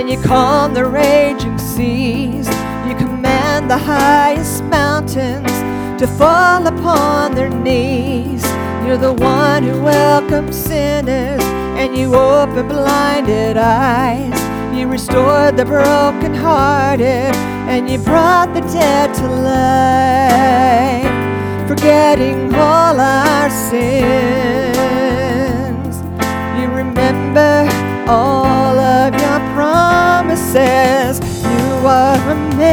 and you calm the raging seas. You command the highest mountains to fall upon their knees. You're the one who welcomes sinners and you open blinded eyes. You restored the brokenhearted and you brought the dead to life, forgetting all our sins. You remember all of promises. You are amazing,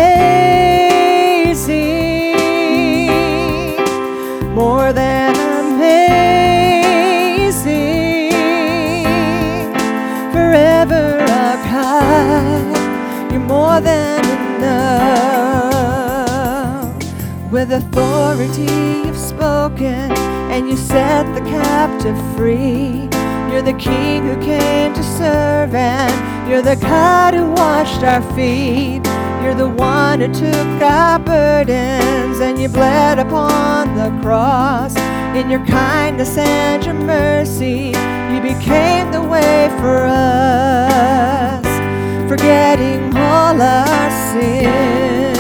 more than amazing. Forever our God, you're more than enough. With authority you've spoken, and you set the captive free. You're the King who came to serve, and you're the God who washed our feet. You're the one who took our burdens, and you bled upon the cross. In your kindness and your mercy, you became the way for us, forgetting all our sins.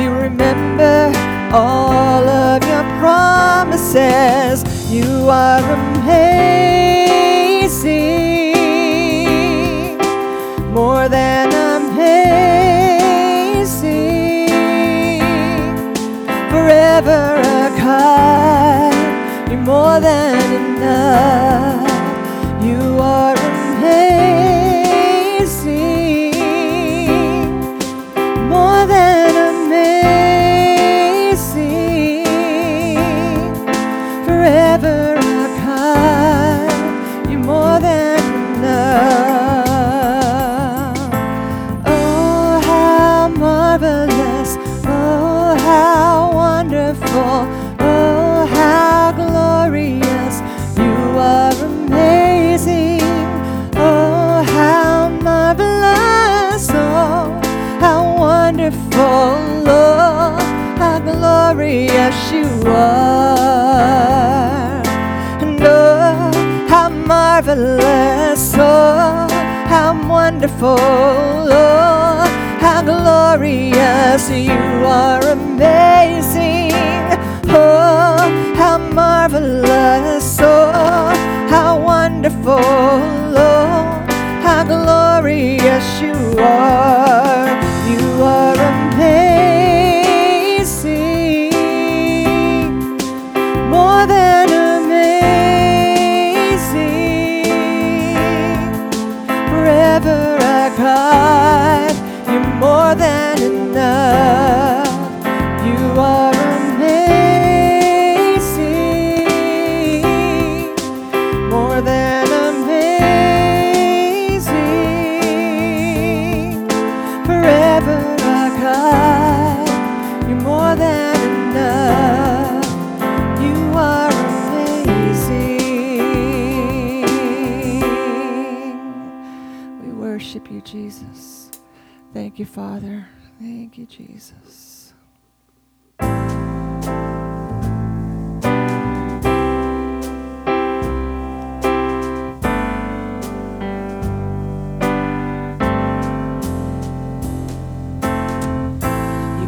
You remember all of your promises. You are amazing, more than amazing. Forever a God, you're more than enough. You are amazing, more than amazing. Wonderful, oh, how glorious you are amazing. Oh, how marvelous, oh, how wonderful, Father. Thank you, Jesus. You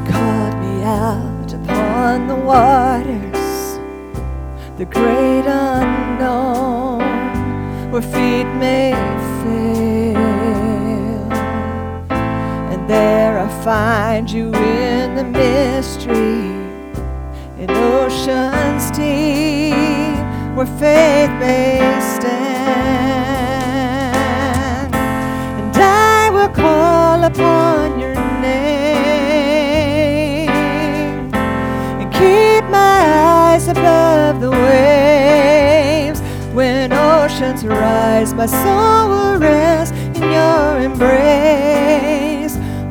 called me out upon the waters, the great unknown, where feet may there I find you in the mystery, in oceans deep, where faith may stand. And I will call upon your name and keep my eyes above the waves. When oceans rise, my soul will rest in your embrace.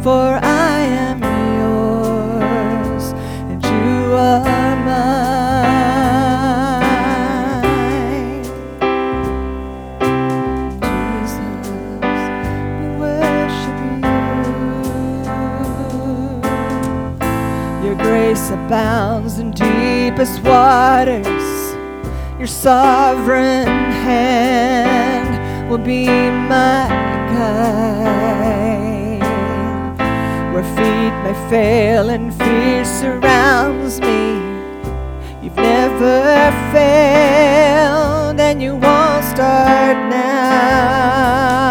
For I am yours and you are mine. Jesus, we worship you. Your grace abounds in deepest waters. Your sovereign hand will be my guide. Fail and fear surrounds me. You've never failed and you won't start now.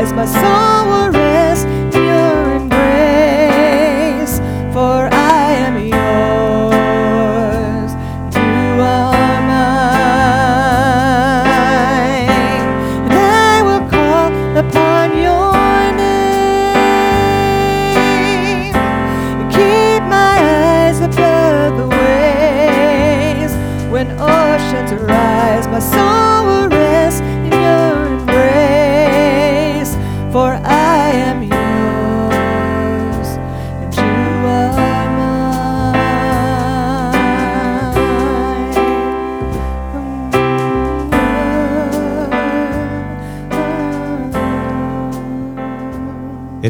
Rise, my soul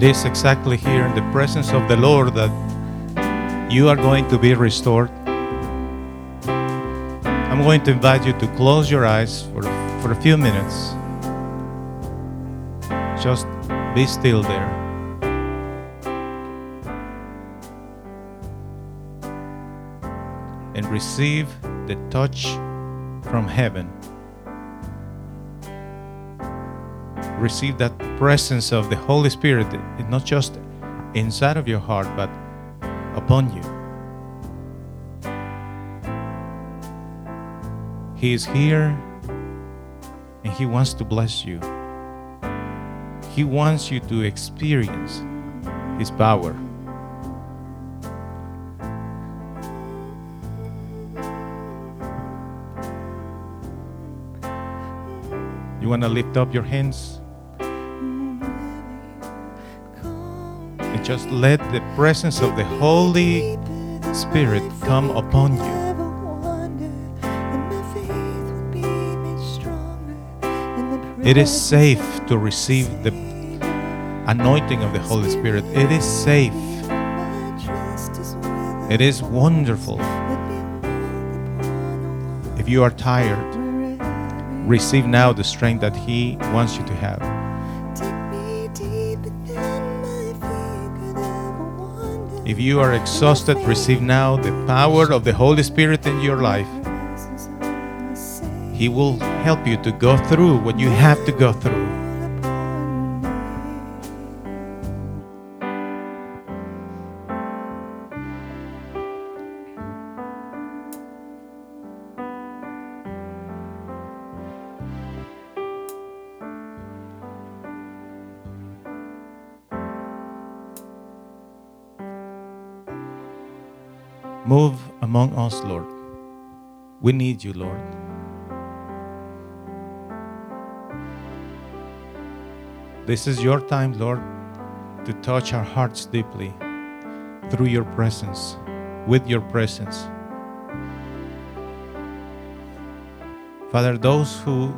is exactly here in the presence of the Lord that you are going to be restored. I'm going to invite you to close your eyes for, for a few minutes. Just be still there. And receive the touch from heaven. receive that presence of the Holy Spirit, it- not just inside of your heart, but upon you. He is here and He wants to bless you. He wants you to experience His power. You want to lift up your hands just let the presence of the Holy Spirit come upon you. It is safe to receive the anointing of the Holy Spirit. It is safe. It is wonderful. If you are tired, receive now the strength that He wants you to have. If you are exhausted, receive now the power of the Holy Spirit in your life. He will help you to go through what you have to go through. Among us, Lord. We need you, Lord. This is your time, Lord, to touch our hearts deeply through your presence, with your presence. Father, those who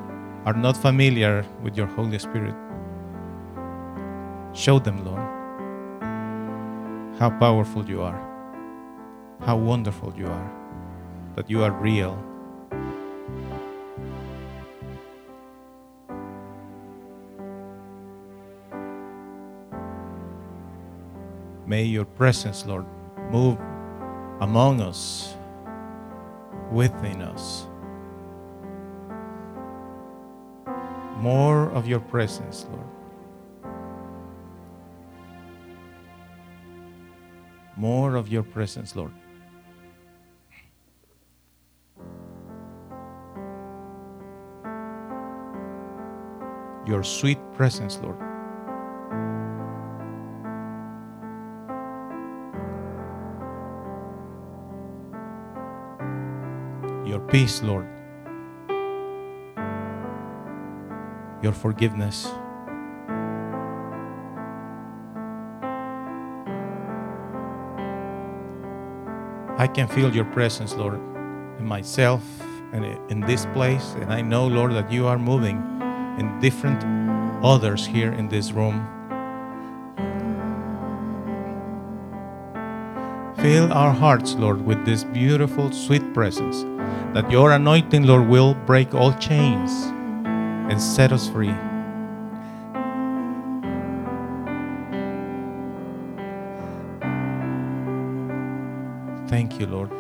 are not familiar with your Holy Spirit, show them, Lord, how powerful you are, how wonderful you are, that you are real. May your presence, Lord, move among us, within us. More of your presence, Lord. More of your presence, Lord. Your sweet presence, Lord. Your peace, Lord. Your forgiveness. I can feel your presence, Lord, in myself and in this place. And I know, Lord, that you are moving in different others here in this room. Fill our hearts, Lord, with this beautiful, sweet presence, that your anointing, Lord, will break all chains and set us free. Thank you, Lord.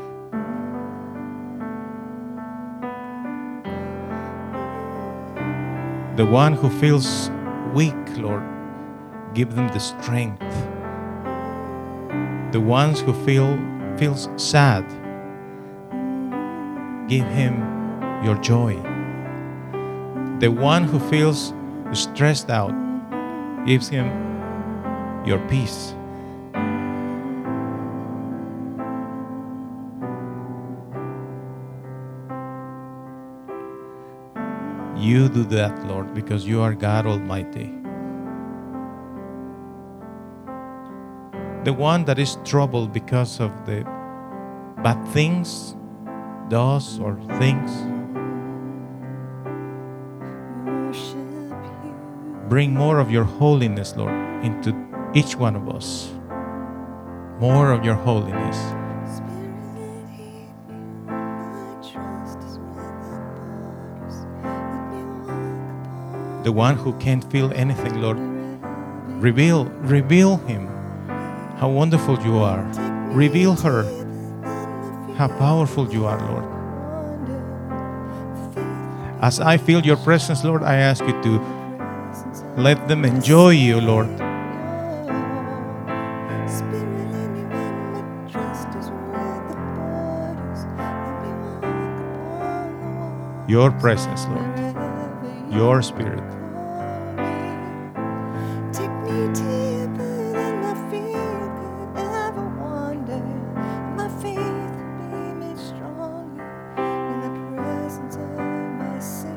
The one who feels weak, Lord, give them the strength. The ones who feel feels sad, give him your joy. The one who feels stressed out gives him your peace. You do that, Lord, because you are God Almighty. The one that is troubled because of the bad things, does or thinks, bring more of your holiness, Lord, into each one of us. More of your holiness. The one who can't feel anything, Lord, reveal, reveal him how wonderful you are. Reveal her how powerful you are, Lord. As I feel your presence, Lord, I ask you to let them enjoy you, Lord. Your presence, Lord. Your spirit. Take me deeper than my feet could ever wander. My faith be made stronger in the presence of my Savior.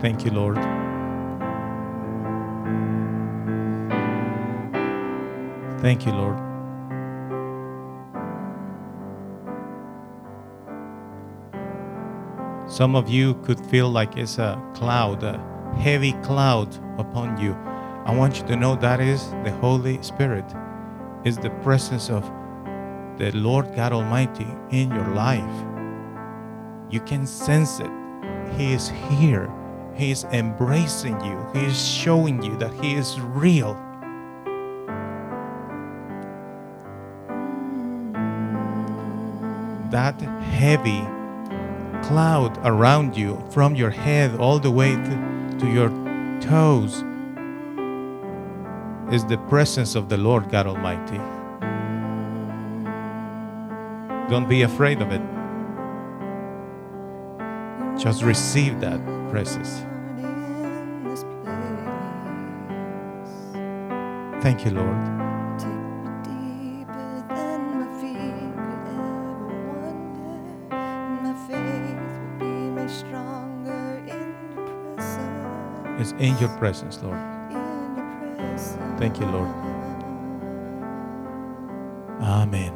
Thank you, Lord. Thank you, Lord. Some of you could feel like it's a cloud, a heavy cloud upon you. I want you to know that is the Holy Spirit, is the presence of the Lord God Almighty in your life. You can sense it. He is here. He is embracing you. He is showing you that He is real. That heavy cloud around you from your head all the way to, to your toes is the presence of the Lord God Almighty. Don't be afraid of it. Just receive that presence. Thank you, Lord. Is in your presence, Lord. Thank you, Lord. Amen.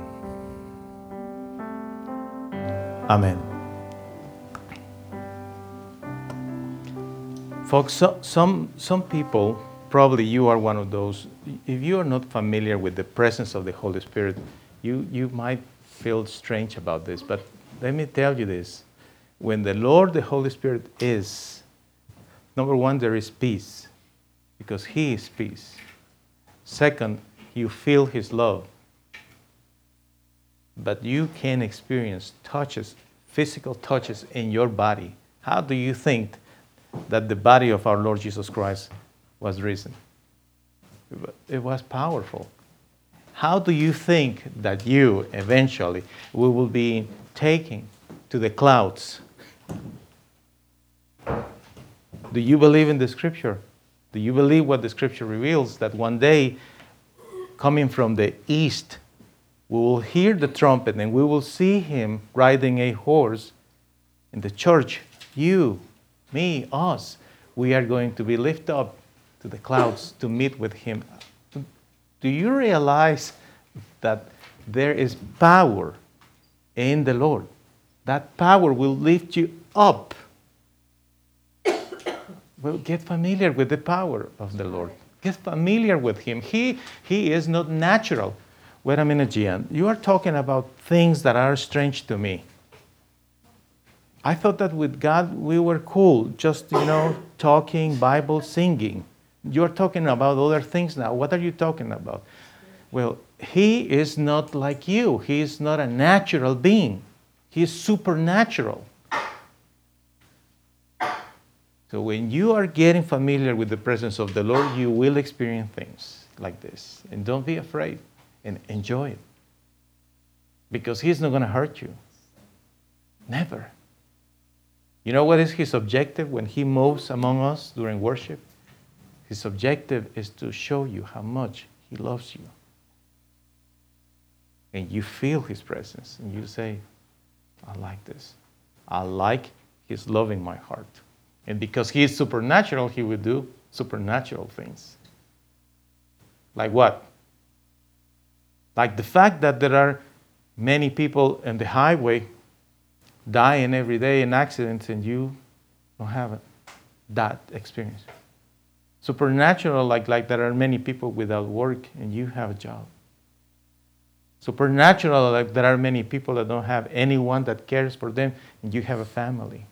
Amen. Folks, so, some, some people, probably you are one of those, if you are not familiar with the presence of the Holy Spirit, you, you might feel strange about this. But let me tell you this when the Lord, the Holy Spirit, is, number one, there is peace because He is peace. Second, you feel His love. But you can experience touches, physical touches in your body. How do you think that the body of our Lord Jesus Christ was risen? It was powerful. How do you think that you eventually we will be taken to the clouds? Do you believe in the scripture? Do you believe what the scripture reveals that one day, coming from the east, we will hear the trumpet and we will see him riding a horse in the church? You, me, us, we are going to be lifted up to the clouds to meet with him. Do you realize that there is power in the Lord? That power will lift you up. Well, get familiar with the power of the Lord. Get familiar with Him. He, he is not natural. Wait a minute, Gian. You are talking about things that are strange to me. I thought that with God we were cool, just, you know, talking, Bible, singing. You're talking about other things now. What are you talking about? Well, He is not like you, He is not a natural being, He is supernatural. So when you are getting familiar with the presence of the Lord, you will experience things like this. And don't be afraid and enjoy it. Because He's not going to hurt you. Never. You know what is His objective when He moves among us during worship? His objective is to show you how much He loves you. And you feel His presence and you say, I like this. I like His love in my heart. And because he is supernatural, he will do supernatural things. Like what? Like the fact that there are many people in the highway dying every day in accidents and you don't have that experience. Supernatural, like, like there are many people without work and you have a job. Supernatural, like there are many people that don't have anyone that cares for them and you have a family.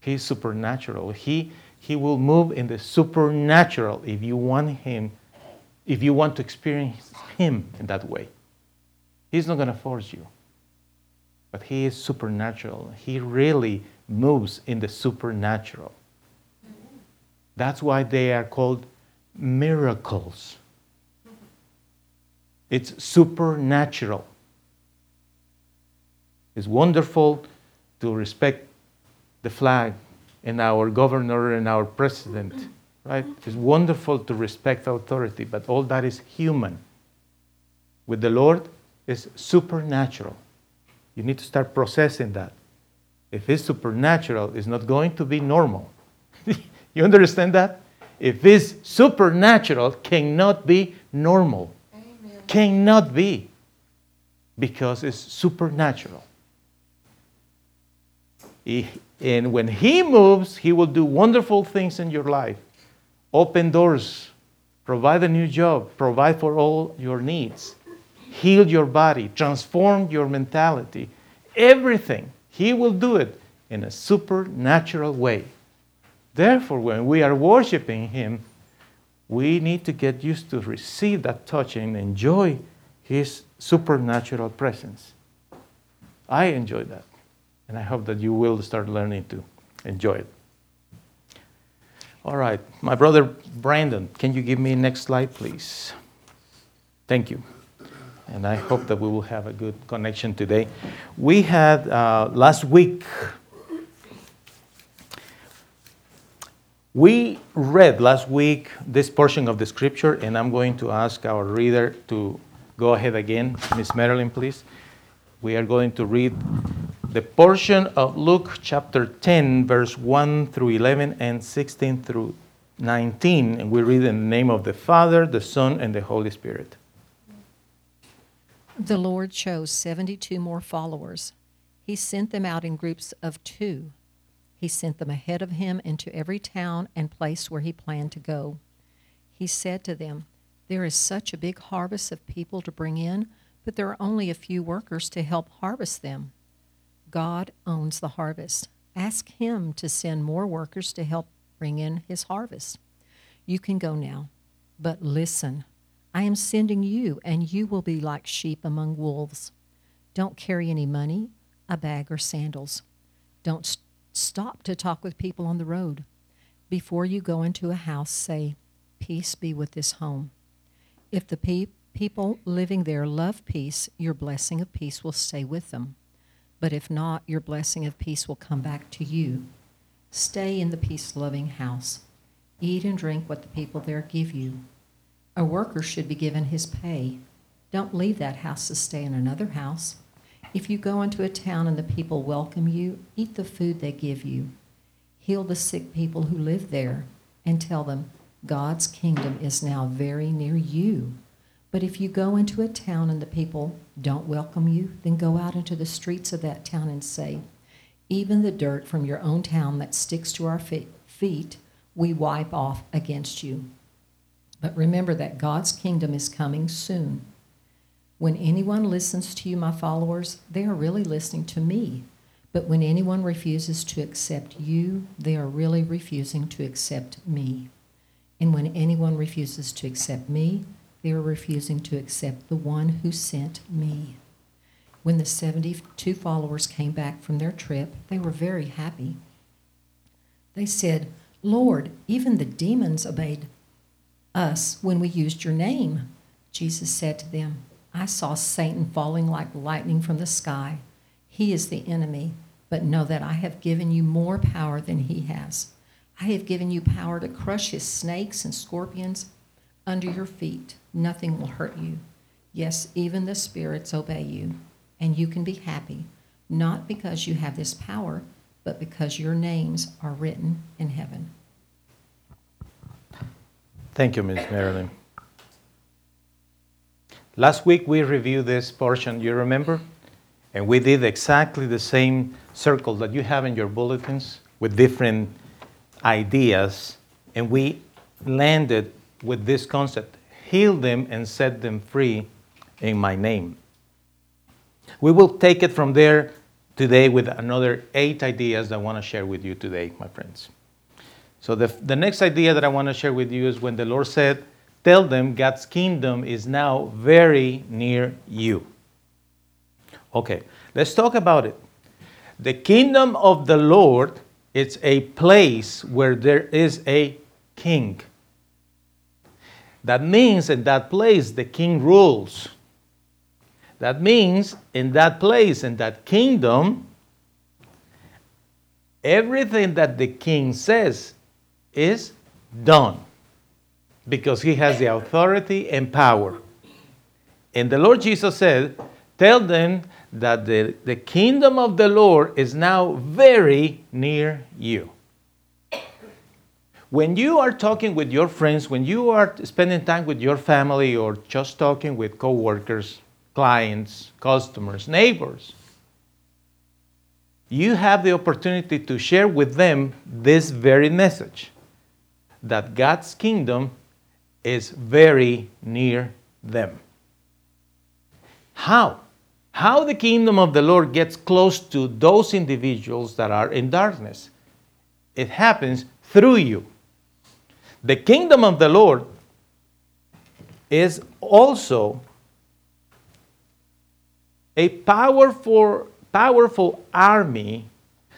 He's supernatural. He, he will move in the supernatural if you want him, if you want to experience him in that way. He's not going to force you. But he is supernatural. He really moves in the supernatural. That's why they are called miracles. It's supernatural. It's wonderful to respect the flag and our governor and our president, right? It's wonderful to respect authority, but all that is human. With the Lord, it's supernatural. You need to start processing that. If it's supernatural, it's not going to be normal. you understand that? If it's supernatural, cannot be normal. Amen. Cannot be. Because it's supernatural. And when He moves, He will do wonderful things in your life. Open doors, provide a new job, provide for all your needs, heal your body, transform your mentality. Everything. He will do it in a supernatural way. Therefore, when we are worshiping Him, we need to get used to receive that touch and enjoy His supernatural presence. I enjoy that. And I hope that you will start learning to enjoy it. All right, my brother Brandon, can you give me next slide, please? Thank you. And I hope that we will have a good connection today. We had uh, last week, we read last week this portion of the scripture, and I'm going to ask our reader to go ahead again. Miss Marilyn, please. We are going to read the portion of Luke chapter 10, verse 1 through 11 and 16 through 19. And we read in the name of the Father, the Son, and the Holy Spirit. The Lord chose 72 more followers. He sent them out in groups of two. He sent them ahead of him into every town and place where he planned to go. He said to them, There is such a big harvest of people to bring in, but there are only a few workers to help harvest them. God owns the harvest. Ask Him to send more workers to help bring in His harvest. You can go now, but listen. I am sending you, and you will be like sheep among wolves. Don't carry any money, a bag, or sandals. Don't st- stop to talk with people on the road. Before you go into a house, say, Peace be with this home. If the pe- people living there love peace, your blessing of peace will stay with them. But if not, your blessing of peace will come back to you. Stay in the peace loving house. Eat and drink what the people there give you. A worker should be given his pay. Don't leave that house to stay in another house. If you go into a town and the people welcome you, eat the food they give you. Heal the sick people who live there and tell them, God's kingdom is now very near you. But if you go into a town and the people don't welcome you, then go out into the streets of that town and say, Even the dirt from your own town that sticks to our feet, we wipe off against you. But remember that God's kingdom is coming soon. When anyone listens to you, my followers, they are really listening to me. But when anyone refuses to accept you, they are really refusing to accept me. And when anyone refuses to accept me, they were refusing to accept the one who sent me. When the 72 followers came back from their trip, they were very happy. They said, Lord, even the demons obeyed us when we used your name. Jesus said to them, I saw Satan falling like lightning from the sky. He is the enemy, but know that I have given you more power than he has. I have given you power to crush his snakes and scorpions under your feet. Nothing will hurt you. Yes, even the spirits obey you, and you can be happy, not because you have this power, but because your names are written in heaven. Thank you, Ms. Marilyn. Last week we reviewed this portion, you remember? And we did exactly the same circle that you have in your bulletins with different ideas, and we landed with this concept heal them and set them free in my name. We will take it from there today with another eight ideas that I want to share with you today, my friends. So, the, the next idea that I want to share with you is when the Lord said, Tell them God's kingdom is now very near you. Okay, let's talk about it. The kingdom of the Lord is a place where there is a king. That means in that place the king rules. That means in that place, in that kingdom, everything that the king says is done because he has the authority and power. And the Lord Jesus said, Tell them that the, the kingdom of the Lord is now very near you. When you are talking with your friends, when you are spending time with your family or just talking with coworkers, clients, customers, neighbors, you have the opportunity to share with them this very message that God's kingdom is very near them. How? How the kingdom of the Lord gets close to those individuals that are in darkness? It happens through you. The kingdom of the Lord is also a powerful, powerful army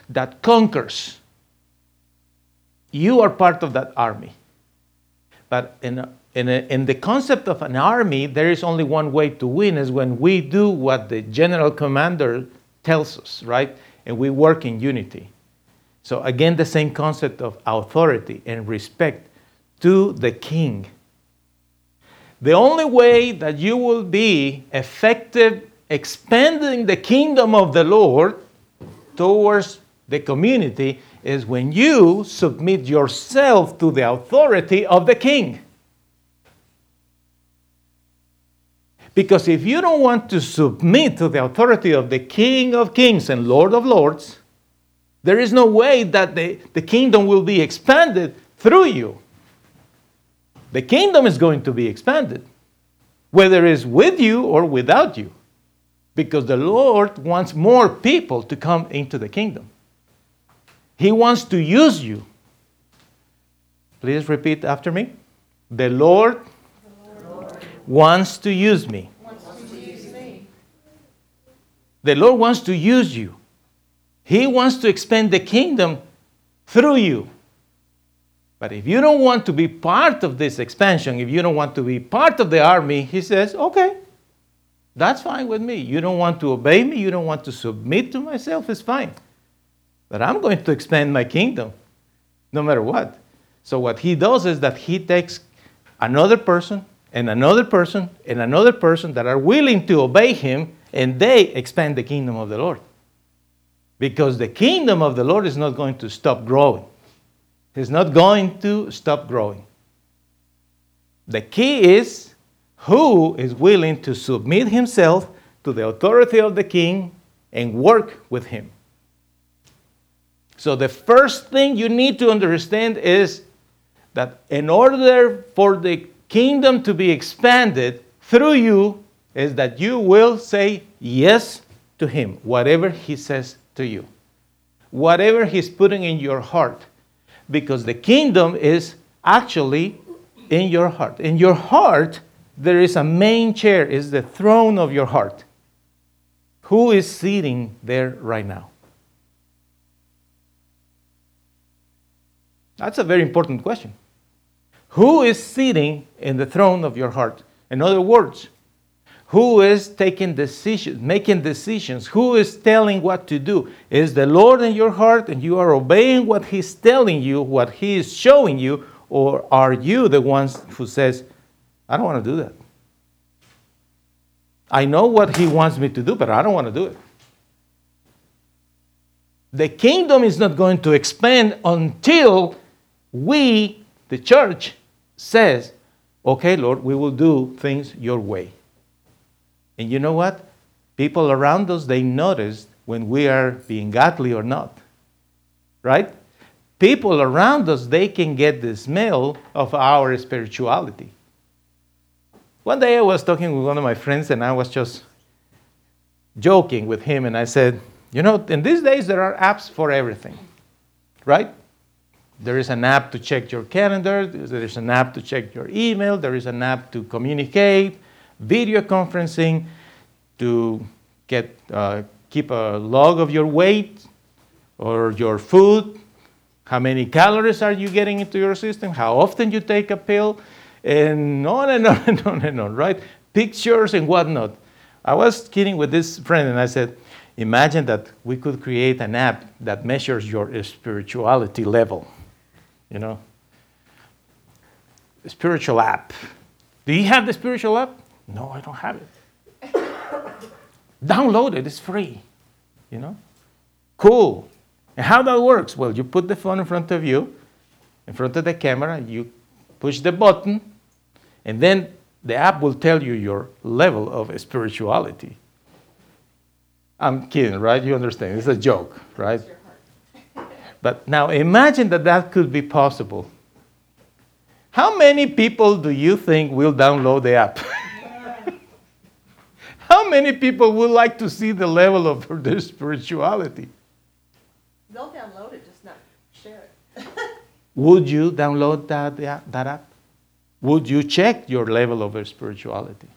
that conquers. You are part of that army. But in, in, a, in the concept of an army, there is only one way to win is when we do what the general commander tells us, right? And we work in unity. So, again, the same concept of authority and respect to the king. The only way that you will be effective expanding the kingdom of the Lord towards the community is when you submit yourself to the authority of the king. Because if you don't want to submit to the authority of the King of Kings and Lord of Lords, there is no way that the, the kingdom will be expanded through you. The kingdom is going to be expanded, whether it's with you or without you, because the Lord wants more people to come into the kingdom. He wants to use you. Please repeat after me. The Lord, the Lord wants to use me. The Lord wants to use you. He wants to expand the kingdom through you. But if you don't want to be part of this expansion, if you don't want to be part of the army, he says, okay, that's fine with me. You don't want to obey me, you don't want to submit to myself, it's fine. But I'm going to expand my kingdom no matter what. So, what he does is that he takes another person and another person and another person that are willing to obey him, and they expand the kingdom of the Lord. Because the kingdom of the Lord is not going to stop growing. It's not going to stop growing. The key is who is willing to submit himself to the authority of the king and work with him. So, the first thing you need to understand is that in order for the kingdom to be expanded through you, is that you will say yes to him, whatever he says to you. Whatever He's putting in your heart. Because the kingdom is actually in your heart. In your heart, there is a main chair, is the throne of your heart. Who is sitting there right now? That's a very important question. Who is sitting in the throne of your heart? In other words, who is taking decisions, making decisions? Who is telling what to do? Is the Lord in your heart and you are obeying what He's telling you, what He is showing you, or are you the ones who says, I don't want to do that? I know what He wants me to do, but I don't want to do it. The kingdom is not going to expand until we, the church, says, okay, Lord, we will do things your way. And you know what? People around us, they notice when we are being godly or not. Right? People around us, they can get the smell of our spirituality. One day I was talking with one of my friends and I was just joking with him and I said, you know, in these days there are apps for everything, right? There is an app to check your calendar, there is an app to check your email, there is an app to communicate, video conferencing to get, uh, keep a log of your weight or your food, how many calories are you getting into your system, how often you take a pill, and on and on and on and on, right? Pictures and whatnot. I was kidding with this friend and I said, imagine that we could create an app that measures your spirituality level, you know? Spiritual app. Do you have the spiritual app? No, I don't have it. Download it, it's free. You know? Cool. And how that works? Well, you put the phone in front of you, in front of the camera, you push the button, and then the app will tell you your level of spirituality. I'm kidding, right? You understand. It's a joke, right? But now imagine that that could be possible. How many people do you think will download the app? How many people would like to see the level of their spirituality? They'll download it, just not share it. would you download that, that app? Would you check your level of spirituality?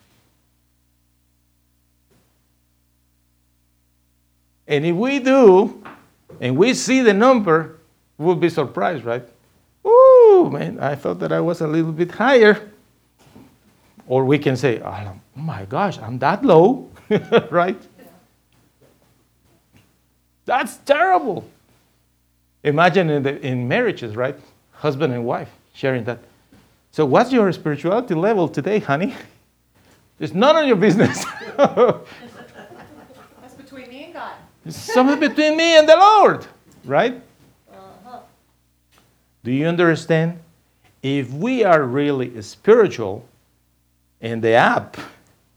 And if we do, and we see the number, we'll be surprised, right? Ooh, man, I thought that I was a little bit higher. Or we can say, oh my gosh, I'm that low, right? That's terrible. Imagine in, the, in marriages, right? Husband and wife sharing that. So, what's your spirituality level today, honey? It's none of your business. That's between me and God. It's something between me and the Lord, right? Uh-huh. Do you understand? If we are really spiritual, and the app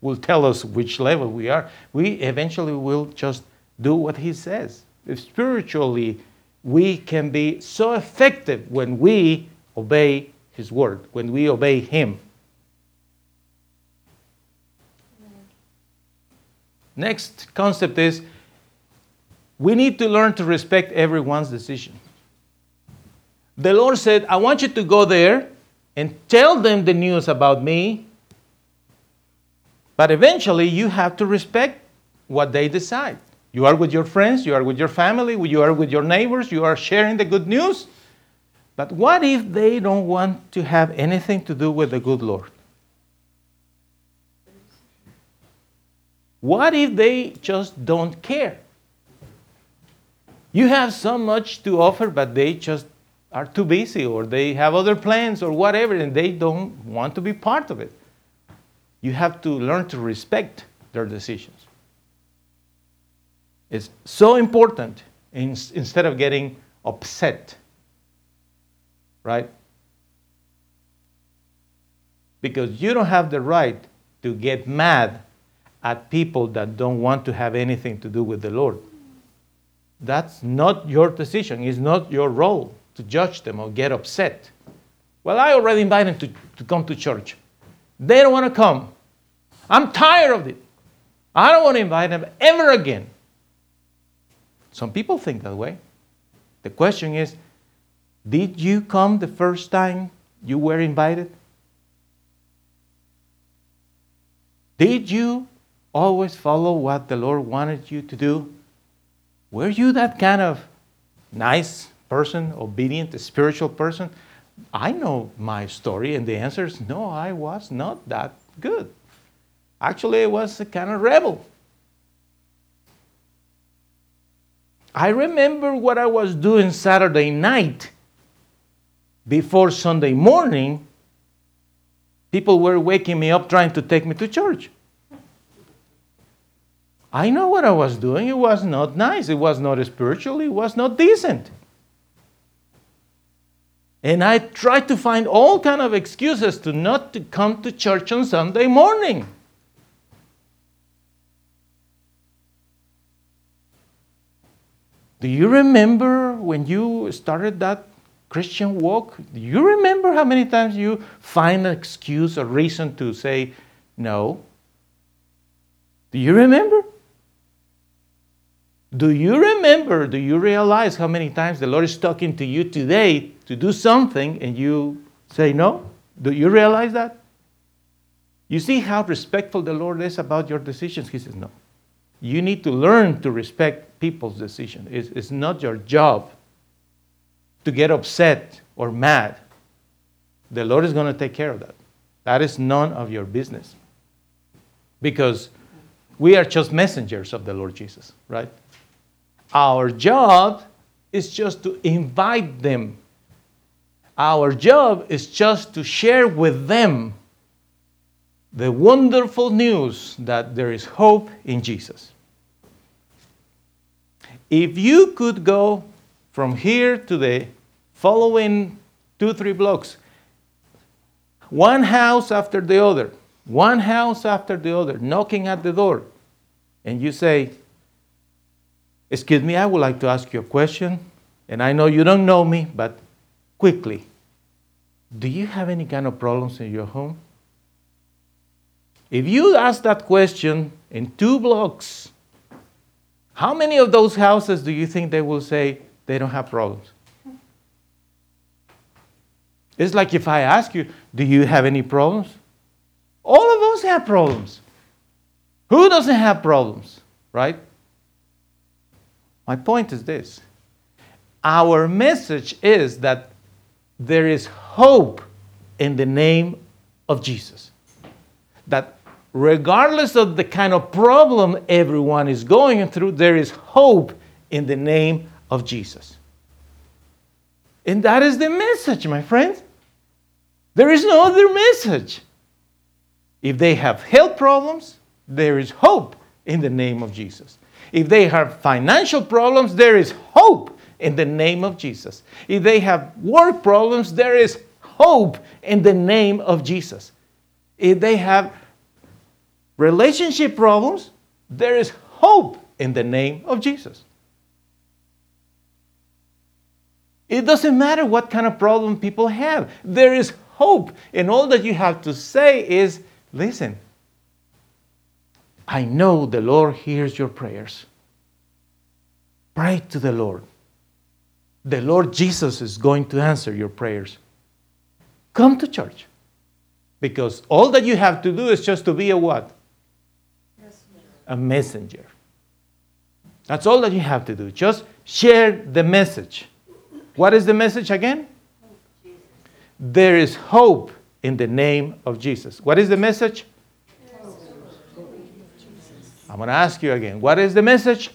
will tell us which level we are, we eventually will just do what he says. If spiritually, we can be so effective when we obey his word, when we obey him. Next concept is we need to learn to respect everyone's decision. The Lord said, I want you to go there and tell them the news about me, but eventually you have to respect what they decide. You are with your friends, you are with your family, you are with your neighbors, you are sharing the good news. But what if they don't want to have anything to do with the good Lord? What if they just don't care? You have so much to offer, but they just are too busy, or they have other plans, or whatever, and they don't want to be part of it. You have to learn to respect their decisions. It's so important in, instead of getting upset, right? Because you don't have the right to get mad at people that don't want to have anything to do with the Lord. That's not your decision. It's not your role to judge them or get upset. Well, I already invited them to, to come to church. They don't want to come. I'm tired of it. I don't want to invite them ever again. Some people think that way. The question is did you come the first time you were invited? Did you always follow what the Lord wanted you to do? Were you that kind of nice person, obedient, spiritual person? I know my story, and the answer is no, I was not that good. Actually, I was a kind of rebel. I remember what I was doing Saturday night before Sunday morning. People were waking me up trying to take me to church. I know what I was doing. It was not nice. It was not spiritual. It was not decent. And I tried to find all kind of excuses to not to come to church on Sunday morning. Do you remember when you started that Christian walk? Do you remember how many times you find an excuse or reason to say no? Do you remember? Do you remember, do you realize how many times the Lord is talking to you today to do something and you say no? Do you realize that? You see how respectful the Lord is about your decisions? He says, no. You need to learn to respect people's decisions. It's, it's not your job to get upset or mad. The Lord is going to take care of that. That is none of your business. Because we are just messengers of the Lord Jesus, right? Our job is just to invite them. Our job is just to share with them the wonderful news that there is hope in Jesus. If you could go from here to the following two, three blocks, one house after the other, one house after the other, knocking at the door, and you say, Excuse me, I would like to ask you a question, and I know you don't know me, but quickly, do you have any kind of problems in your home? If you ask that question in two blocks, how many of those houses do you think they will say they don't have problems? It's like if I ask you, do you have any problems? All of us have problems. Who doesn't have problems, right? My point is this our message is that there is hope in the name of Jesus. That regardless of the kind of problem everyone is going through, there is hope in the name of Jesus. And that is the message, my friends. There is no other message. If they have health problems, there is hope in the name of Jesus. If they have financial problems, there is hope in the name of Jesus. If they have work problems, there is hope in the name of Jesus. If they have relationship problems, there is hope in the name of Jesus. It doesn't matter what kind of problem people have, there is hope. And all that you have to say is listen, I know the Lord hears your prayers. Pray to the Lord. The Lord Jesus is going to answer your prayers. Come to church. Because all that you have to do is just to be a what? A messenger. That's all that you have to do. Just share the message. What is the message again? There is hope in the name of Jesus. What is the message? I'm going to ask you again. What is the message?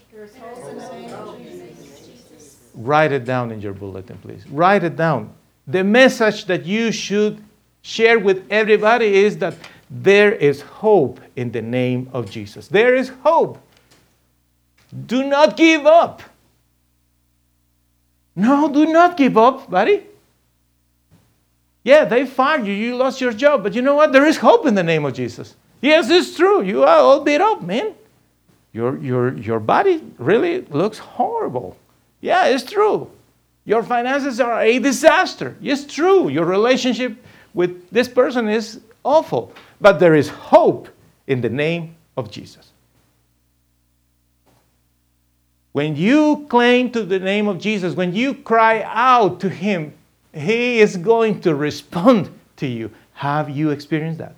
Write it down in your bulletin, please. Write it down. The message that you should share with everybody is that there is hope in the name of Jesus. There is hope. Do not give up. No, do not give up, buddy. Yeah, they fired you, you lost your job, but you know what? There is hope in the name of Jesus. Yes, it's true. You are all beat up, man. Your, your, your body really looks horrible. Yeah, it's true. Your finances are a disaster. It's true. Your relationship with this person is awful. But there is hope in the name of Jesus. When you claim to the name of Jesus, when you cry out to Him, He is going to respond to you. Have you experienced that?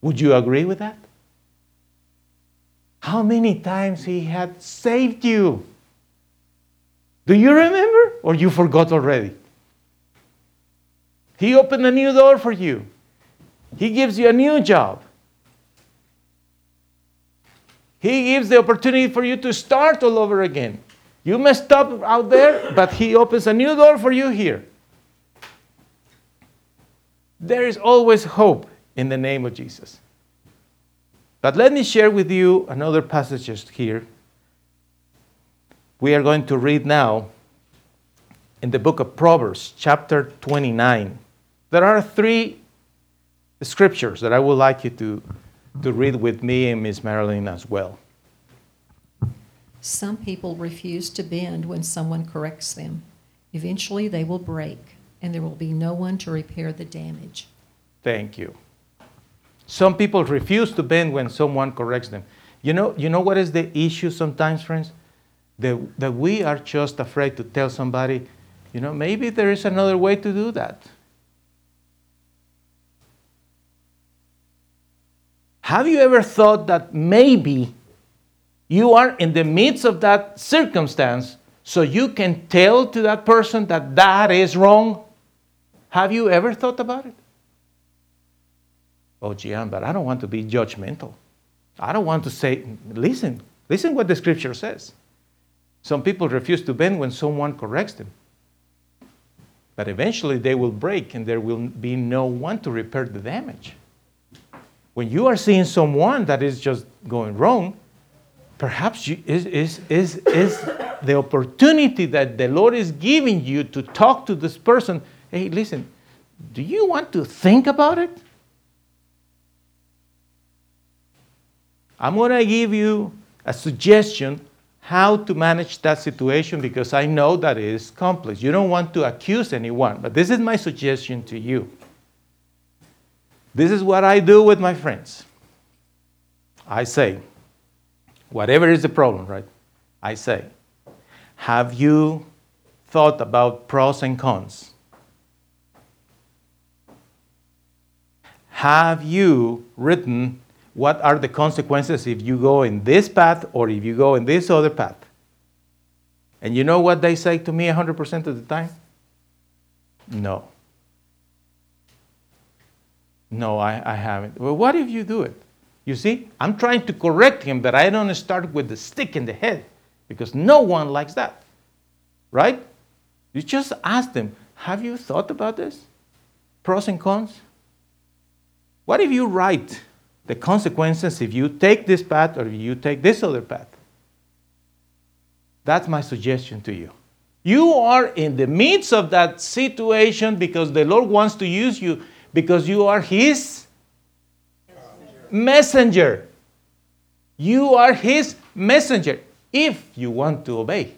Would you agree with that? How many times He had saved you? Do you remember or you forgot already? He opened a new door for you. He gives you a new job. He gives the opportunity for you to start all over again. You messed up out there, but He opens a new door for you here. There is always hope in the name of Jesus. But let me share with you another passage here. We are going to read now in the book of Proverbs, chapter 29. There are three scriptures that I would like you to to read with me and Miss Marilyn as well. Some people refuse to bend when someone corrects them. Eventually, they will break, and there will be no one to repair the damage. Thank you. Some people refuse to bend when someone corrects them. You know, you know what is the issue sometimes, friends? That, that we are just afraid to tell somebody, you know, maybe there is another way to do that. Have you ever thought that maybe you are in the midst of that circumstance so you can tell to that person that that is wrong? Have you ever thought about it? Oh, Gian, but I don't want to be judgmental. I don't want to say, listen, listen what the scripture says. Some people refuse to bend when someone corrects them. But eventually they will break and there will be no one to repair the damage. When you are seeing someone that is just going wrong, perhaps you, is, is, is, is the opportunity that the Lord is giving you to talk to this person. Hey, listen, do you want to think about it? I'm going to give you a suggestion how to manage that situation because I know that it is complex. You don't want to accuse anyone, but this is my suggestion to you. This is what I do with my friends. I say, whatever is the problem, right? I say, have you thought about pros and cons? Have you written what are the consequences if you go in this path or if you go in this other path? And you know what they say to me 100% of the time? No. No, I, I haven't. Well, what if you do it? You see, I'm trying to correct him that I don't start with the stick in the head because no one likes that. Right? You just ask them, have you thought about this? Pros and cons? What if you write the consequences if you take this path or you take this other path. That's my suggestion to you. You are in the midst of that situation because the Lord wants to use you because you are His messenger. You are His messenger if you want to obey.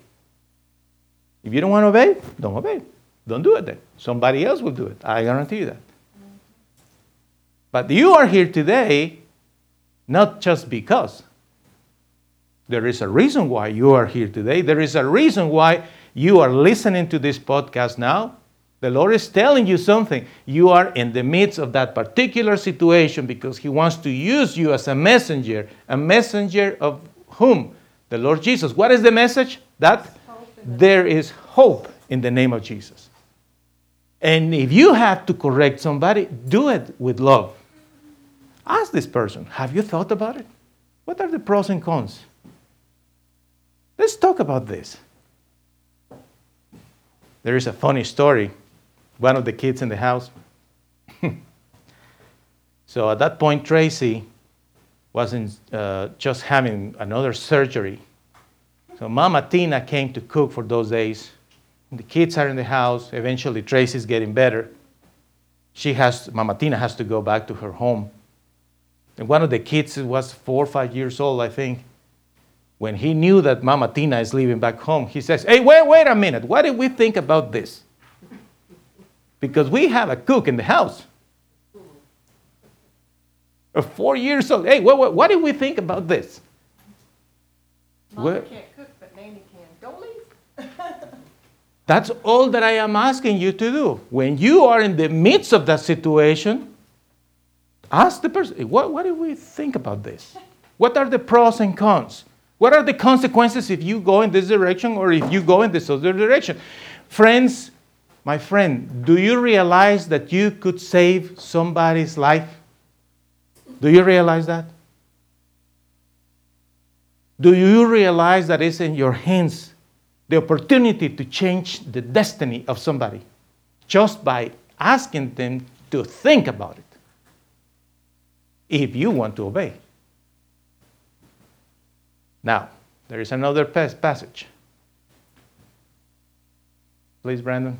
If you don't want to obey, don't obey. Don't do it then. Somebody else will do it. I guarantee you that. But you are here today not just because. There is a reason why you are here today. There is a reason why you are listening to this podcast now. The Lord is telling you something. You are in the midst of that particular situation because He wants to use you as a messenger. A messenger of whom? The Lord Jesus. What is the message? That there is hope in the name of Jesus. And if you have to correct somebody, do it with love. Ask this person, have you thought about it? What are the pros and cons? Let's talk about this. There is a funny story. One of the kids in the house. so at that point, Tracy wasn't uh, just having another surgery. So Mama Tina came to cook for those days. The kids are in the house. Eventually, Tracy's getting better. She has, Mama Tina has to go back to her home. And one of the kids was four or five years old, I think. When he knew that Mama Tina is leaving back home, he says, Hey, wait, wait a minute. What did we think about this? Because we have a cook in the house. A four years old. Hey, what, what, what did we think about this? Mama Well- can't cook, but Nanny can. Don't leave. That's all that I am asking you to do. When you are in the midst of that situation, ask the person, what, what do we think about this? What are the pros and cons? What are the consequences if you go in this direction or if you go in this other direction? Friends, my friend, do you realize that you could save somebody's life? Do you realize that? Do you realize that it's in your hands the opportunity to change the destiny of somebody just by asking them to think about it if you want to obey. Now, there is another passage. Please, Brandon.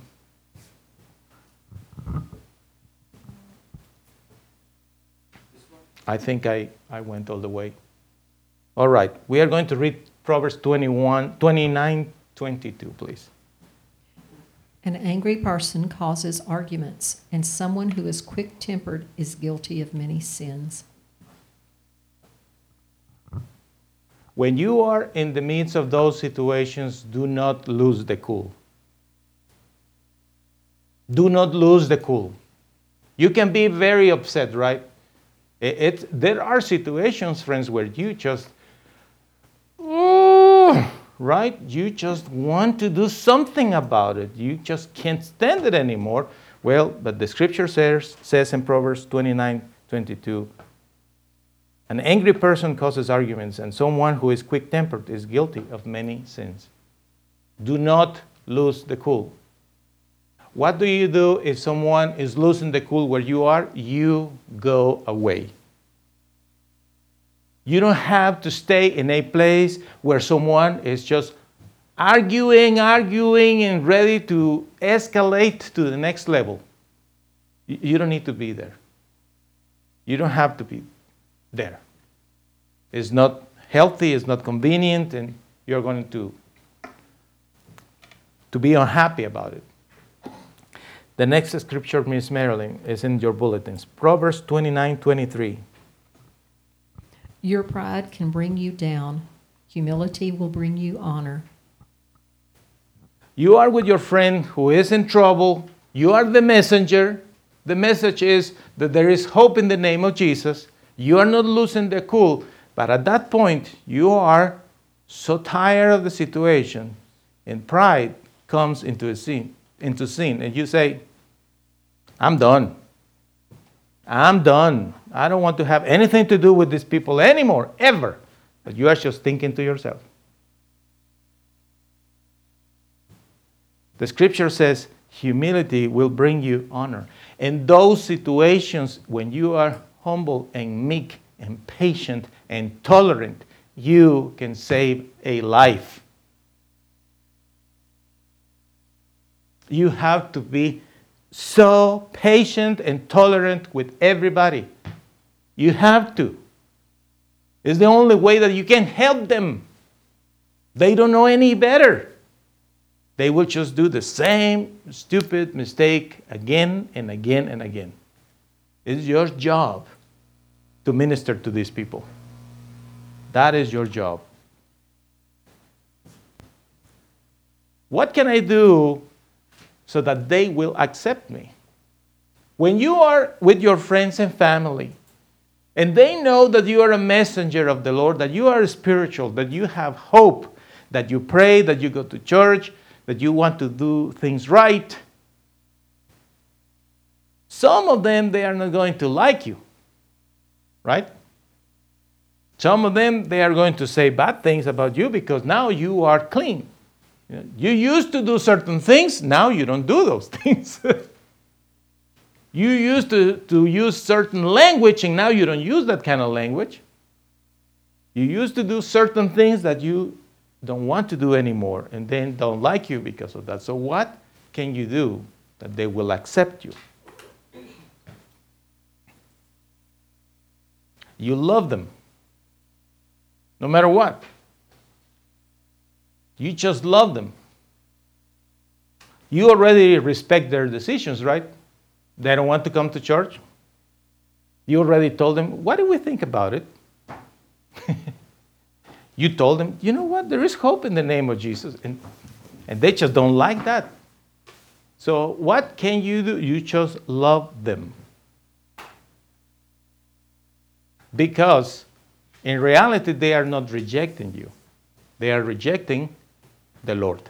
I think I, I went all the way. All right, we are going to read Proverbs 21, 29, 22, please. An angry person causes arguments, and someone who is quick tempered is guilty of many sins. When you are in the midst of those situations, do not lose the cool. Do not lose the cool. You can be very upset, right? It, it- there are situations, friends, where you just, right? You just want to do something about it. You just can't stand it anymore. Well, but the scripture says, says in Proverbs 29 22, an angry person causes arguments, and someone who is quick tempered is guilty of many sins. Do not lose the cool. What do you do if someone is losing the cool where you are? You go away. You don't have to stay in a place where someone is just arguing, arguing, and ready to escalate to the next level. You don't need to be there. You don't have to be there. It's not healthy, it's not convenient, and you're going to, to be unhappy about it. The next scripture, Miss Marilyn, is in your bulletins. Proverbs 29 23. Your pride can bring you down, humility will bring you honor. You are with your friend who is in trouble. You are the messenger. The message is that there is hope in the name of Jesus. You are not losing the cool. But at that point, you are so tired of the situation, and pride comes into a scene, into sin, and you say, I'm done. I'm done. I don't want to have anything to do with these people anymore, ever. But you are just thinking to yourself. The scripture says humility will bring you honor. In those situations when you are humble and meek and patient and tolerant, you can save a life. You have to be so patient and tolerant with everybody. You have to. It's the only way that you can help them. They don't know any better. They will just do the same stupid mistake again and again and again. It's your job to minister to these people. That is your job. What can I do so that they will accept me? When you are with your friends and family, and they know that you are a messenger of the Lord, that you are spiritual, that you have hope, that you pray, that you go to church, that you want to do things right. Some of them, they are not going to like you, right? Some of them, they are going to say bad things about you because now you are clean. You used to do certain things, now you don't do those things. you used to, to use certain language, and now you don't use that kind of language. You used to do certain things that you don't want to do anymore and then don't like you because of that. So, what can you do that they will accept you? You love them no matter what. You just love them. You already respect their decisions, right? They don't want to come to church. You already told them, what do we think about it? You told them, you know what? There is hope in the name of Jesus. And, and they just don't like that. So, what can you do? You just love them. Because in reality, they are not rejecting you, they are rejecting the Lord.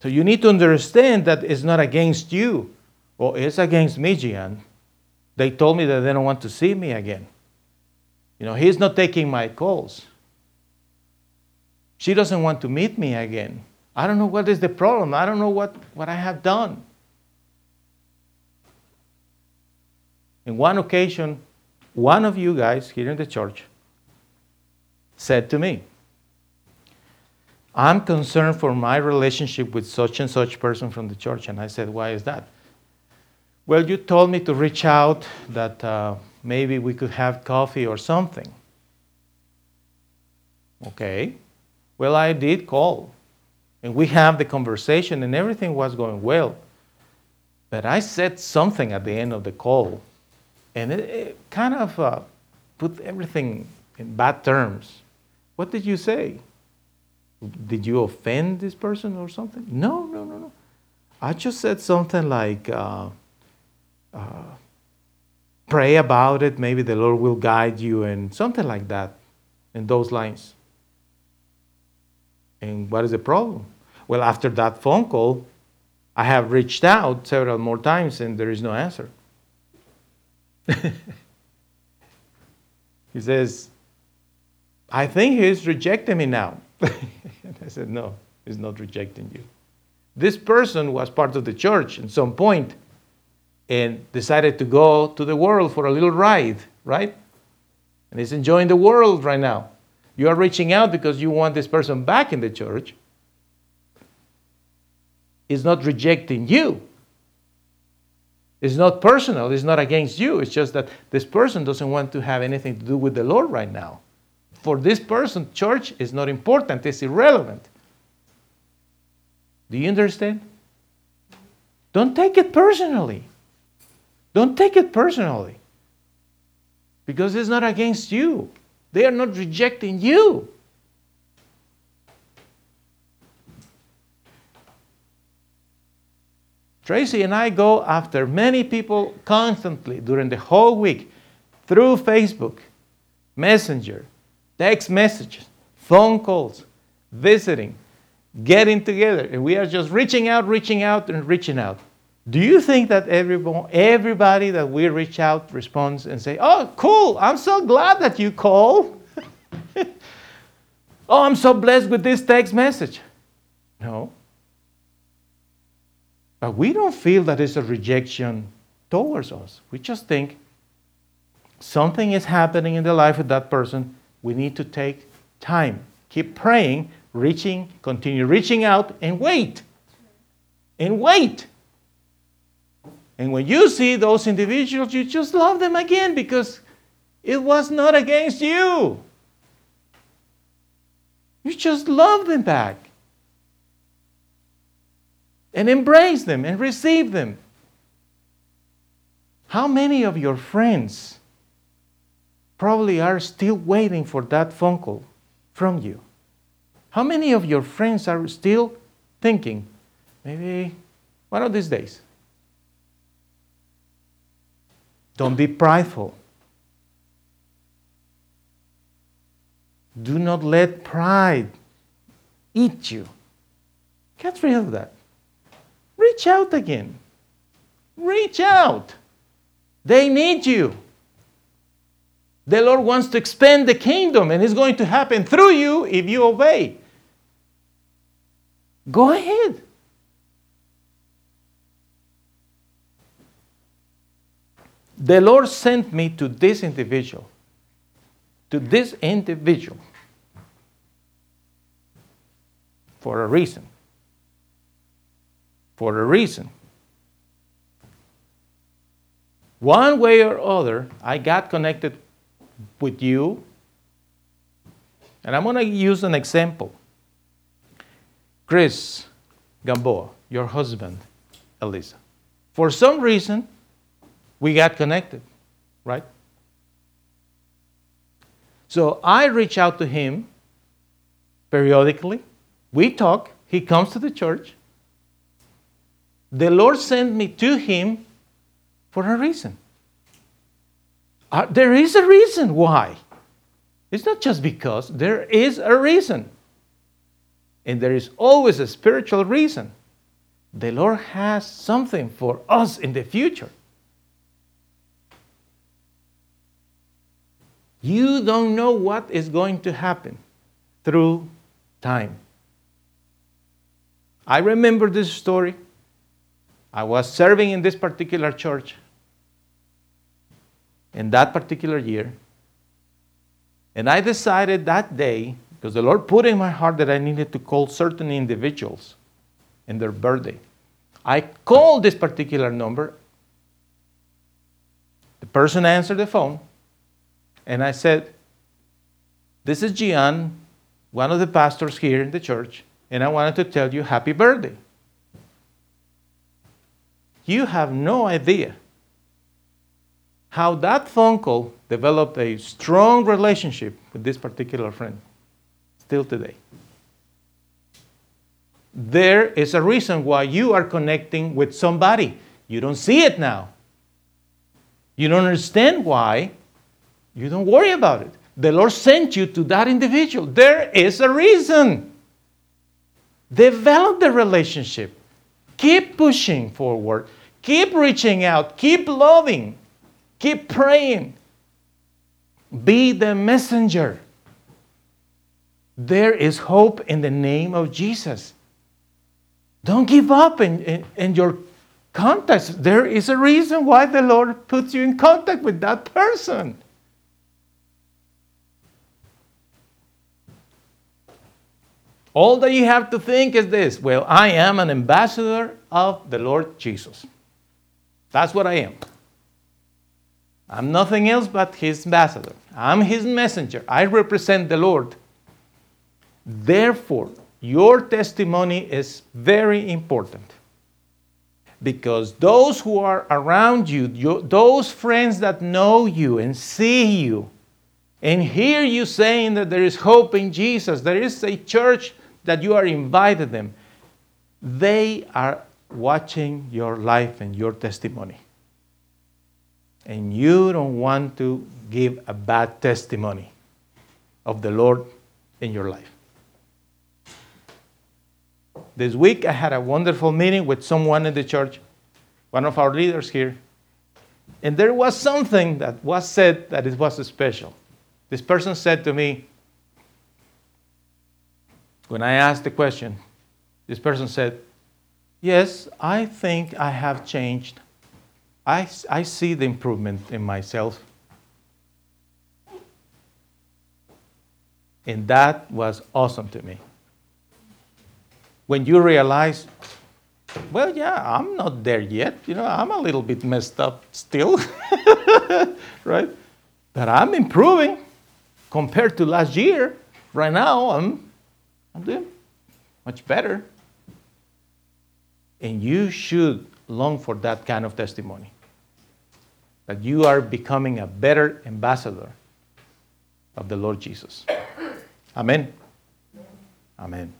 So, you need to understand that it's not against you, or it's against me, Gian. They told me that they don't want to see me again. You know, he's not taking my calls. She doesn't want to meet me again. I don't know what is the problem. I don't know what, what I have done. In one occasion, one of you guys here in the church said to me, I'm concerned for my relationship with such and such person from the church. And I said, Why is that? Well, you told me to reach out that. Uh, maybe we could have coffee or something. Okay. Well, I did call. And we have the conversation, and everything was going well. But I said something at the end of the call, and it, it kind of uh, put everything in bad terms. What did you say? Did you offend this person or something? No, no, no, no. I just said something like, uh, uh, pray about it. Maybe the Lord will guide you, and something like that, in those lines. And what is the problem? Well, after that phone call, I have reached out several more times, and there is no answer. he says, I think he's rejecting me now. and I said, No, he's not rejecting you. This person was part of the church at some point, and decided to go to the world for a little ride, right? And he's enjoying the world right now. You are reaching out because you want this person back in the church. He's not rejecting you. It's not personal, it's not against you. It's just that this person doesn't want to have anything to do with the Lord right now. For this person, church is not important, it's irrelevant. Do you understand? Don't take it personally. Don't take it personally because it's not against you. They are not rejecting you. Tracy and I go after many people constantly during the whole week through Facebook, Messenger, text messages, phone calls, visiting, getting together. And we are just reaching out, reaching out, and reaching out. Do you think that everybody that we reach out responds and say, "Oh, cool! I'm so glad that you called." oh, I'm so blessed with this text message. No. But we don't feel that it's a rejection towards us. We just think something is happening in the life of that person. We need to take time. Keep praying, reaching, continue reaching out, and wait. And wait. And when you see those individuals, you just love them again because it was not against you. You just love them back. And embrace them and receive them. How many of your friends probably are still waiting for that phone call from you? How many of your friends are still thinking, maybe one of these days? Don't be prideful. Do not let pride eat you. Get rid of that. Reach out again. Reach out. They need you. The Lord wants to expand the kingdom, and it's going to happen through you if you obey. Go ahead. The Lord sent me to this individual, to this individual, for a reason. For a reason. One way or other, I got connected with you. And I'm going to use an example. Chris Gamboa, your husband, Elisa. For some reason, we got connected, right? So I reach out to him periodically. We talk. He comes to the church. The Lord sent me to him for a reason. Uh, there is a reason why. It's not just because, there is a reason. And there is always a spiritual reason. The Lord has something for us in the future. You don't know what is going to happen through time. I remember this story. I was serving in this particular church in that particular year. And I decided that day, because the Lord put in my heart that I needed to call certain individuals in their birthday. I called this particular number. The person answered the phone. And I said, This is Gian, one of the pastors here in the church, and I wanted to tell you happy birthday. You have no idea how that phone call developed a strong relationship with this particular friend, still today. There is a reason why you are connecting with somebody. You don't see it now. You don't understand why, you don't worry about it. The Lord sent you to that individual. There is a reason. Develop the relationship. Keep pushing forward. Keep reaching out. Keep loving. Keep praying. Be the messenger. There is hope in the name of Jesus. Don't give up in, in, in your contacts. There is a reason why the Lord puts you in contact with that person. All that you have to think is this well, I am an ambassador of the Lord Jesus. That's what I am. I'm nothing else but his ambassador. I'm his messenger. I represent the Lord. Therefore, your testimony is very important. Because those who are around you, you, those friends that know you and see you, and hear you saying that there is hope in Jesus, there is a church that you are invited them, they are watching your life and your testimony. And you don't want to give a bad testimony of the Lord in your life. This week I had a wonderful meeting with someone in the church, one of our leaders here. And there was something that was said that it was special. This person said to me, when I asked the question, this person said, Yes, I think I have changed I, I see the improvement in myself. And that was awesome to me. When you realize, well, yeah, I'm not there yet. You know, I'm a little bit messed up still, right? But I'm improving compared to last year. Right now, I'm, I'm doing much better. And you should long for that kind of testimony that you are becoming a better ambassador of the Lord Jesus. Amen. Amen.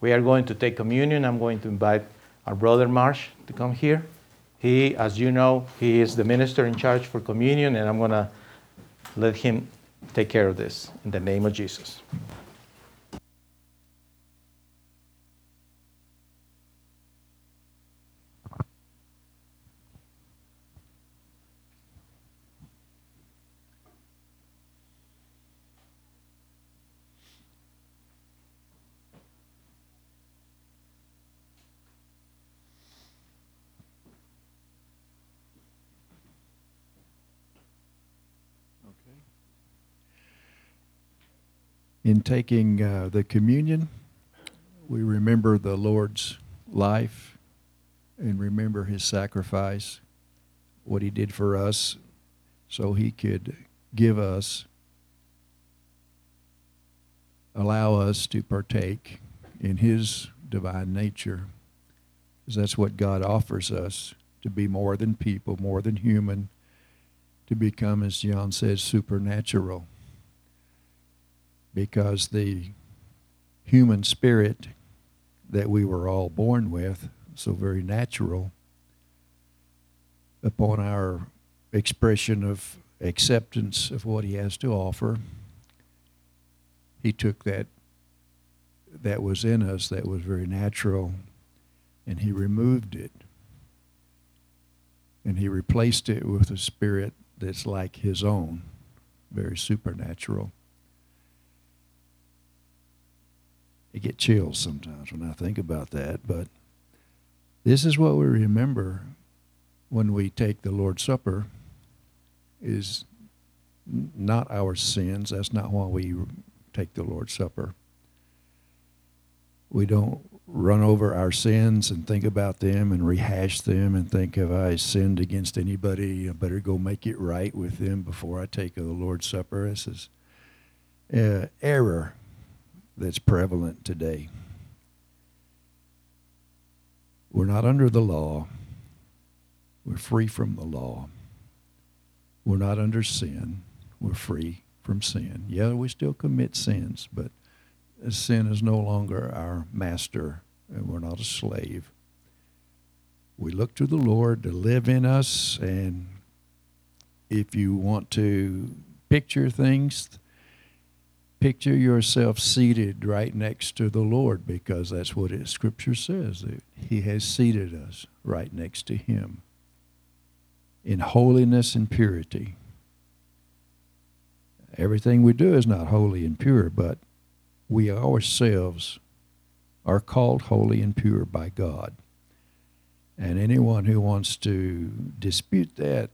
We are going to take communion. I'm going to invite our brother Marsh to come here. He, as you know, he is the minister in charge for communion, and I'm going to let him take care of this in the name of Jesus. In taking uh, the communion, we remember the Lord's life and remember his sacrifice, what he did for us, so he could give us, allow us to partake in his divine nature. Because that's what God offers us to be more than people, more than human, to become, as John says, supernatural because the human spirit that we were all born with, so very natural, upon our expression of acceptance of what he has to offer, he took that that was in us that was very natural and he removed it. And he replaced it with a spirit that's like his own, very supernatural. I get chills sometimes when I think about that, but this is what we remember when we take the Lord's Supper is not our sins. That's not why we take the Lord's Supper. We don't run over our sins and think about them and rehash them and think have I sinned against anybody, I better go make it right with them before I take the Lord's Supper. This is uh, error that's prevalent today. We're not under the law. We're free from the law. We're not under sin. We're free from sin. Yeah, we still commit sins, but sin is no longer our master, and we're not a slave. We look to the Lord to live in us, and if you want to picture things, picture yourself seated right next to the Lord because that's what it, Scripture says. That he has seated us right next to Him in holiness and purity. Everything we do is not holy and pure, but we ourselves are called holy and pure by God. And anyone who wants to dispute that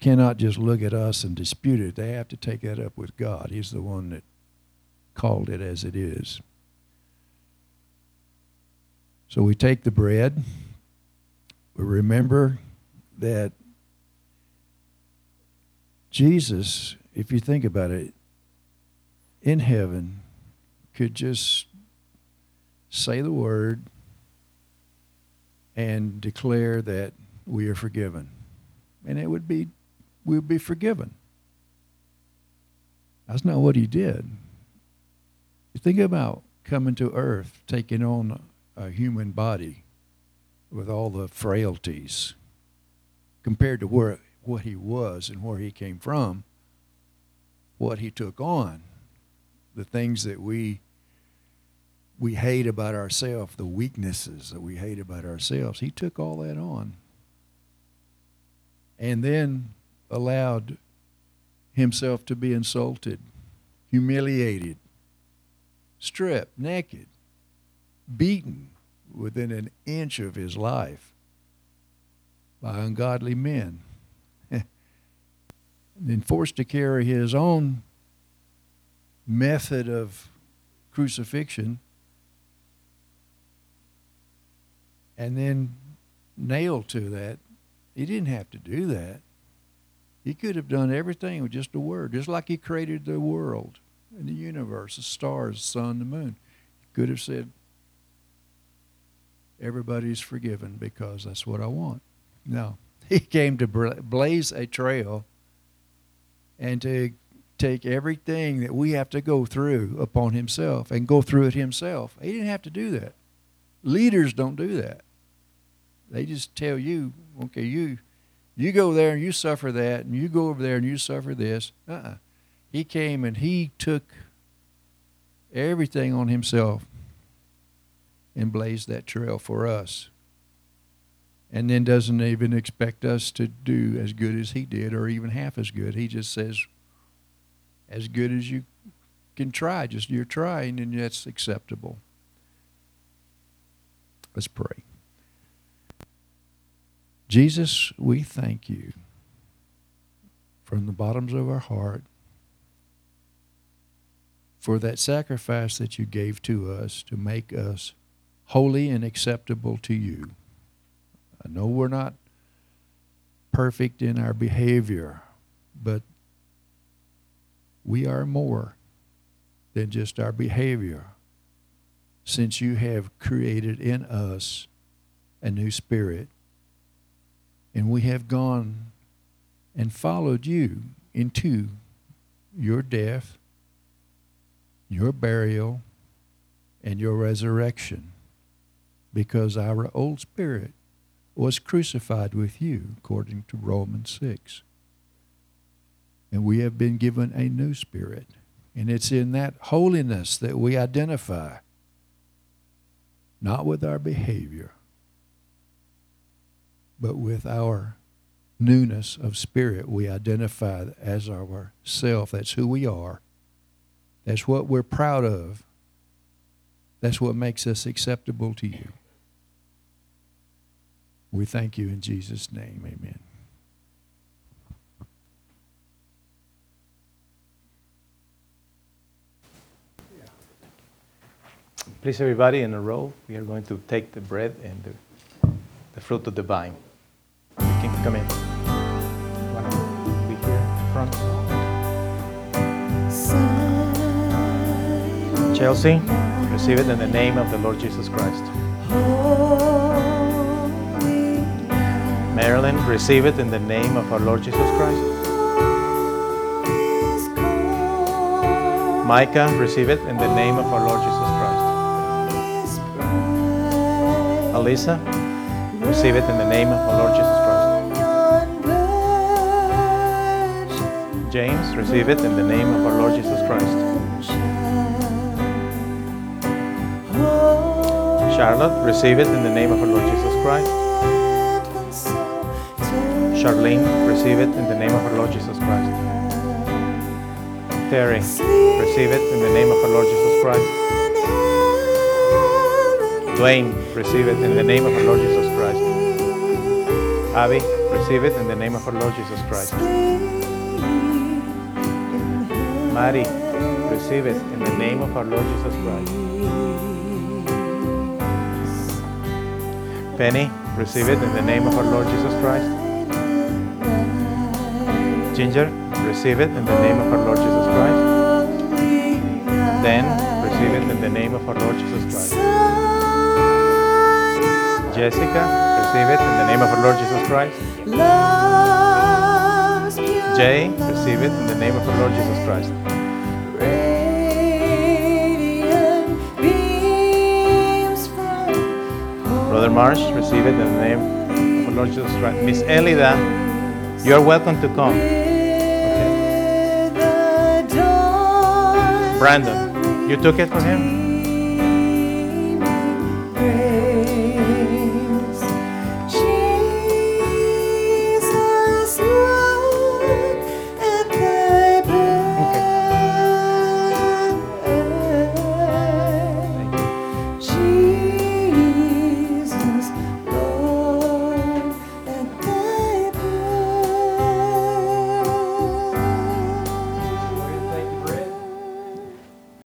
cannot just look at us and dispute it. They have to take that up with God. He's the one that called it as it is. So we take the bread. We remember that Jesus, if you think about it, in heaven could just say the word and declare that we are forgiven. And it would be we would be forgiven. That's not what he did. You think about coming to earth, taking on a human body with all the frailties compared to where what he was and where he came from, what he took on, the things that we we hate about ourselves, the weaknesses that we hate about ourselves. He took all that on. And then allowed himself to be insulted, humiliated, stripped, naked, beaten within an inch of his life. by ungodly men. And then forced to carry his own method of crucifixion and then nailed to that. He didn't have to do that. He could have done everything with just a word, just like he created the world and the universe, the stars, the sun, the moon. He could have said, Everybody's forgiven because that's what I want. No. He came to blaze a trail and to take everything that we have to go through upon himself and go through it himself. He didn't have to do that. Leaders don't do that. They just tell you, okay, you you go there and you suffer that, and you go over there and you suffer this. Uh-uh. He came and he took everything on himself and blazed that trail for us. And then doesn't even expect us to do as good as he did or even half as good. He just says, as good as you can try, just you're trying and that's acceptable. Let's pray. Jesus, we thank you from the bottoms of our heart for that sacrifice that you gave to us to make us holy and acceptable to you. I know we're not perfect in our behavior, but we are more than just our behavior since you have created in us a new spirit. And we have gone and followed you into your death, your burial, and your resurrection because our old spirit was crucified with you, according to Romans 6. And we have been given a new spirit. And it's in that holiness that we identify, not with our behavior, but with our newness of spirit. We identify as our self. That's who we are. That's what we're proud of. That's what makes us acceptable to you. We thank you in Jesus' name. Amen. Please, everybody in a row, we are going to take the bread and the, the fruit of the vine. You can come in. Wanna be here front? Chelsea, receive it in the name of the Lord Jesus Christ. Marilyn, receive it in the name of our Lord Jesus Christ. Micah, receive it in the name of our Lord Jesus Christ. Alisa, receive it in the name of our Lord Jesus Christ. James, receive it in the name of our Lord Jesus Christ. Charlotte, receive it in the name of our Lord Jesus Christ. Charlene, receive it in the name of our Lord Jesus Christ. Terry, receive it in the name of our Lord Jesus Christ. Dwayne, receive it in the name of our Lord Jesus Christ. Abby, receive it in the name of our Lord Jesus Christ. Mary, receive it in the name of our Lord Jesus Christ. Penny, receive it in the name of our Lord Jesus Christ. Ginger, receive it in the name of our Lord Jesus Christ. Dan, receive it in the name of our Lord Jesus Christ. Jessica, receive it in the name of our Lord Jesus Christ. Jay, receive it in the name of our Lord Jesus Christ. Brother Marsh, receive it in the name of our Lord Jesus Christ. Miss Elida, you are welcome to come. Okay. Brandon, you took it from him?